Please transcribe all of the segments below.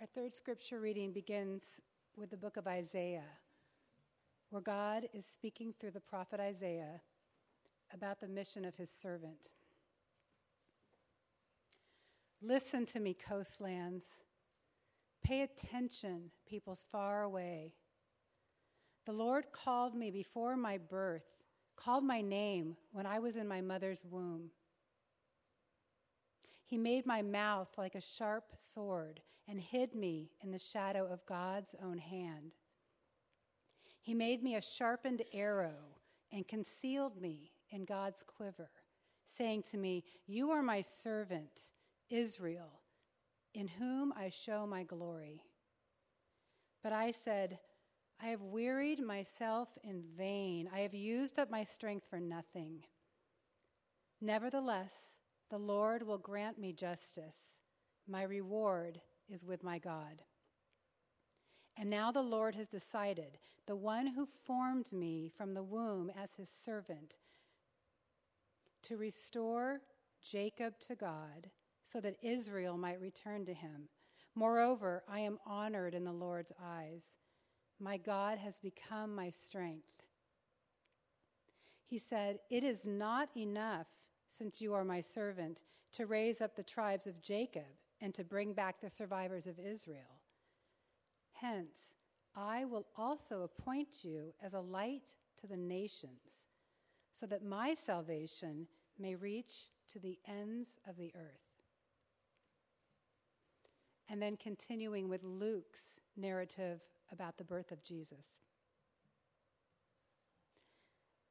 Our third scripture reading begins with the book of Isaiah, where God is speaking through the prophet Isaiah about the mission of his servant. Listen to me, coastlands. Pay attention, peoples far away. The Lord called me before my birth, called my name when I was in my mother's womb. He made my mouth like a sharp sword and hid me in the shadow of God's own hand. He made me a sharpened arrow and concealed me in God's quiver, saying to me, You are my servant, Israel, in whom I show my glory. But I said, I have wearied myself in vain. I have used up my strength for nothing. Nevertheless, the Lord will grant me justice. My reward is with my God. And now the Lord has decided, the one who formed me from the womb as his servant, to restore Jacob to God so that Israel might return to him. Moreover, I am honored in the Lord's eyes. My God has become my strength. He said, It is not enough since you are my servant, to raise up the tribes of Jacob and to bring back the survivors of Israel. Hence, I will also appoint you as a light to the nations, so that my salvation may reach to the ends of the earth. And then continuing with Luke's narrative about the birth of Jesus.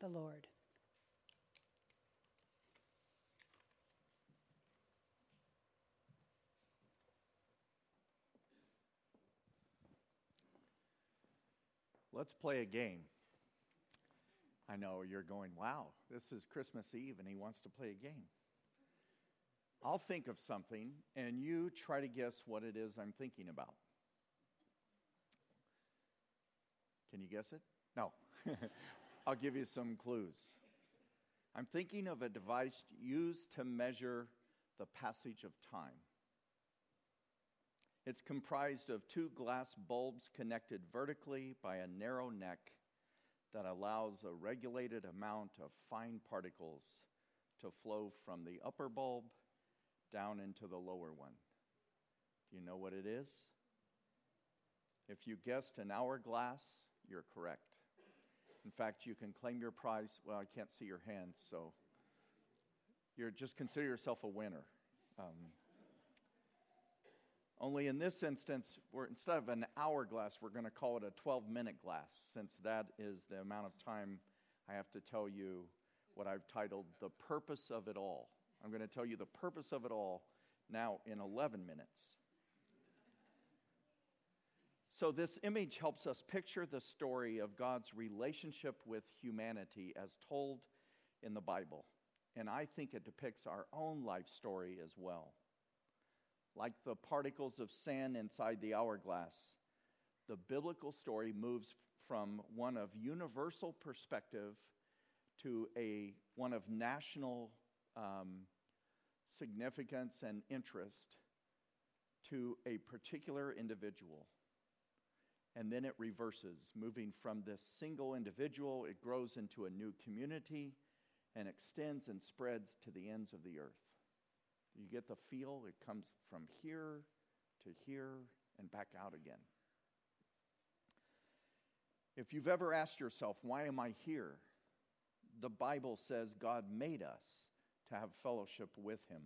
the Lord. Let's play a game. I know you're going, wow, this is Christmas Eve and he wants to play a game. I'll think of something and you try to guess what it is I'm thinking about. Can you guess it? No. I'll give you some clues. I'm thinking of a device used to measure the passage of time. It's comprised of two glass bulbs connected vertically by a narrow neck that allows a regulated amount of fine particles to flow from the upper bulb down into the lower one. Do you know what it is? If you guessed an hourglass, you're correct. In fact, you can claim your prize. Well, I can't see your hands, so you're just consider yourself a winner. Um, only in this instance, we're, instead of an hourglass, we're going to call it a 12 minute glass, since that is the amount of time I have to tell you what I've titled The Purpose of It All. I'm going to tell you the purpose of it all now in 11 minutes. So, this image helps us picture the story of God's relationship with humanity as told in the Bible. And I think it depicts our own life story as well. Like the particles of sand inside the hourglass, the biblical story moves from one of universal perspective to a one of national um, significance and interest to a particular individual and then it reverses, moving from this single individual, it grows into a new community and extends and spreads to the ends of the earth. You get the feel, it comes from here to here and back out again. If you've ever asked yourself, why am I here? The Bible says God made us to have fellowship with Him,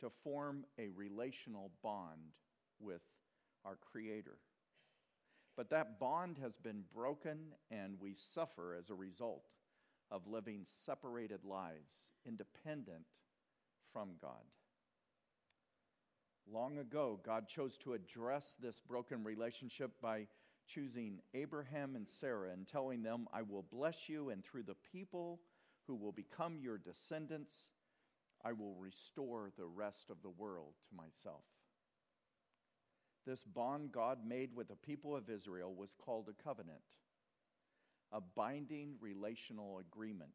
to form a relational bond with our Creator. But that bond has been broken, and we suffer as a result of living separated lives, independent from God. Long ago, God chose to address this broken relationship by choosing Abraham and Sarah and telling them, I will bless you, and through the people who will become your descendants, I will restore the rest of the world to myself. This bond God made with the people of Israel was called a covenant, a binding relational agreement.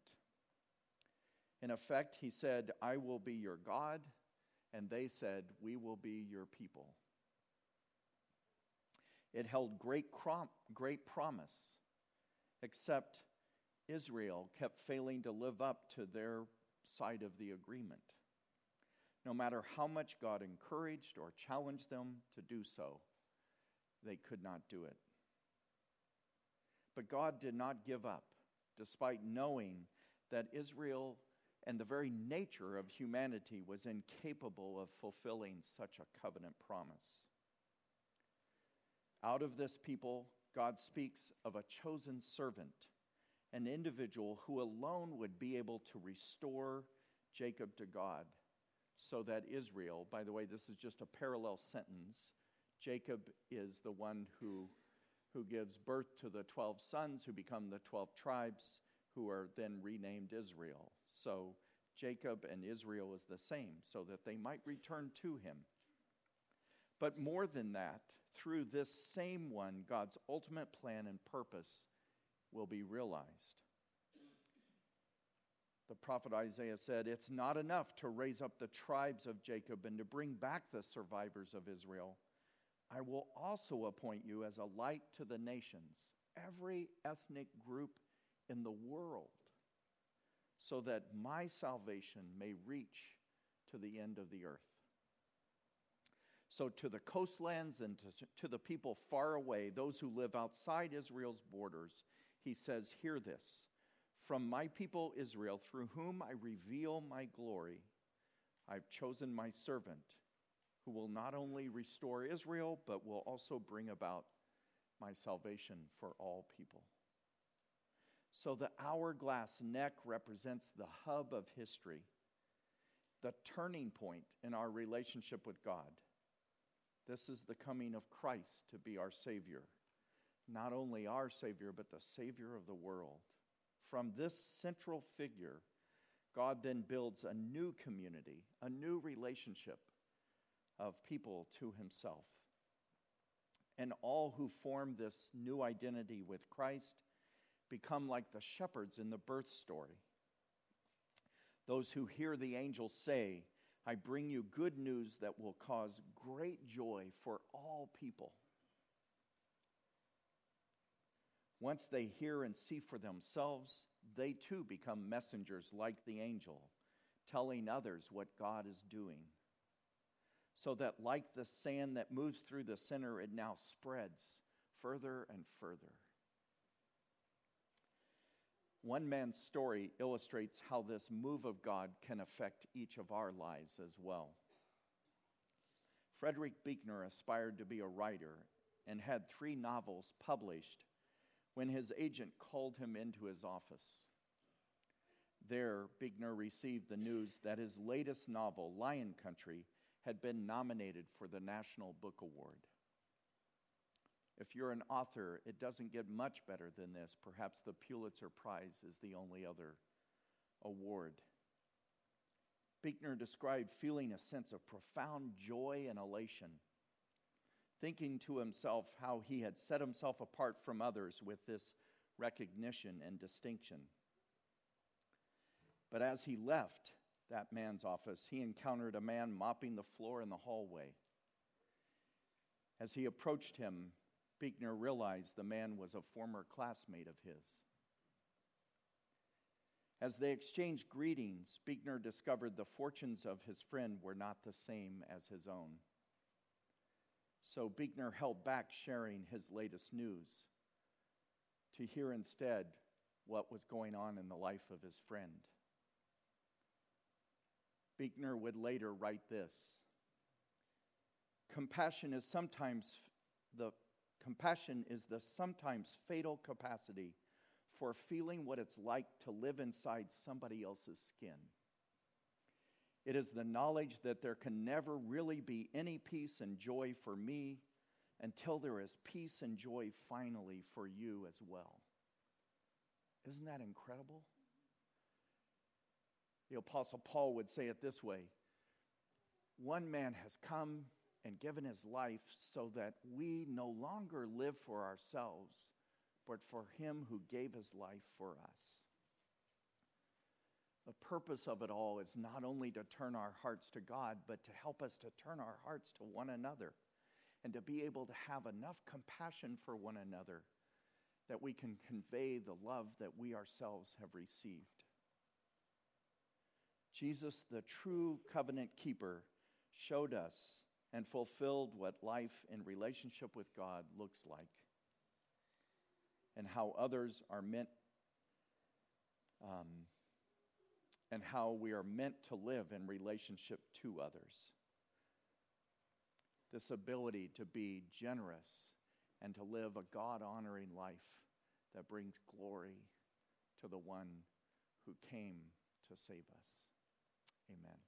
In effect, he said, I will be your God, and they said, We will be your people. It held great, crom- great promise, except Israel kept failing to live up to their side of the agreement. No matter how much God encouraged or challenged them to do so, they could not do it. But God did not give up, despite knowing that Israel and the very nature of humanity was incapable of fulfilling such a covenant promise. Out of this people, God speaks of a chosen servant, an individual who alone would be able to restore Jacob to God, so that Israel, by the way, this is just a parallel sentence. Jacob is the one who, who gives birth to the 12 sons who become the 12 tribes, who are then renamed Israel. So Jacob and Israel is the same, so that they might return to him. But more than that, through this same one, God's ultimate plan and purpose will be realized. The prophet Isaiah said, It's not enough to raise up the tribes of Jacob and to bring back the survivors of Israel. I will also appoint you as a light to the nations, every ethnic group in the world so that my salvation may reach to the end of the earth. So, to the coastlands and to, to the people far away, those who live outside Israel's borders, he says, Hear this. From my people Israel, through whom I reveal my glory, I've chosen my servant, who will not only restore Israel, but will also bring about my salvation for all people. So the hourglass neck represents the hub of history, the turning point in our relationship with God. This is the coming of Christ to be our Savior. Not only our Savior, but the Savior of the world. From this central figure, God then builds a new community, a new relationship of people to Himself. And all who form this new identity with Christ become like the shepherds in the birth story. Those who hear the angels say, I bring you good news that will cause great joy for all people. Once they hear and see for themselves, they too become messengers like the angel, telling others what God is doing. So that, like the sand that moves through the center, it now spreads further and further. One man's story illustrates how this move of God can affect each of our lives as well. Frederick Buechner aspired to be a writer and had three novels published when his agent called him into his office. There, Buechner received the news that his latest novel, Lion Country, had been nominated for the National Book Award. If you're an author, it doesn't get much better than this. Perhaps the Pulitzer Prize is the only other award. Buechner described feeling a sense of profound joy and elation, thinking to himself how he had set himself apart from others with this recognition and distinction. But as he left that man's office, he encountered a man mopping the floor in the hallway. As he approached him, Buechner realized the man was a former classmate of his. As they exchanged greetings, Buechner discovered the fortunes of his friend were not the same as his own. So Buechner held back sharing his latest news to hear instead what was going on in the life of his friend. Buechner would later write this Compassion is sometimes the Compassion is the sometimes fatal capacity for feeling what it's like to live inside somebody else's skin. It is the knowledge that there can never really be any peace and joy for me until there is peace and joy finally for you as well. Isn't that incredible? The Apostle Paul would say it this way One man has come and given his life so that we no longer live for ourselves, but for him who gave his life for us. The purpose of it all is not only to turn our hearts to God, but to help us to turn our hearts to one another and to be able to have enough compassion for one another that we can convey the love that we ourselves have received. Jesus, the true covenant keeper, showed us and fulfilled what life in relationship with God looks like and how others are meant um, and how we are meant to live in relationship to others. This ability to be generous and to live a God honoring life that brings glory to the one who came to save us. Amen.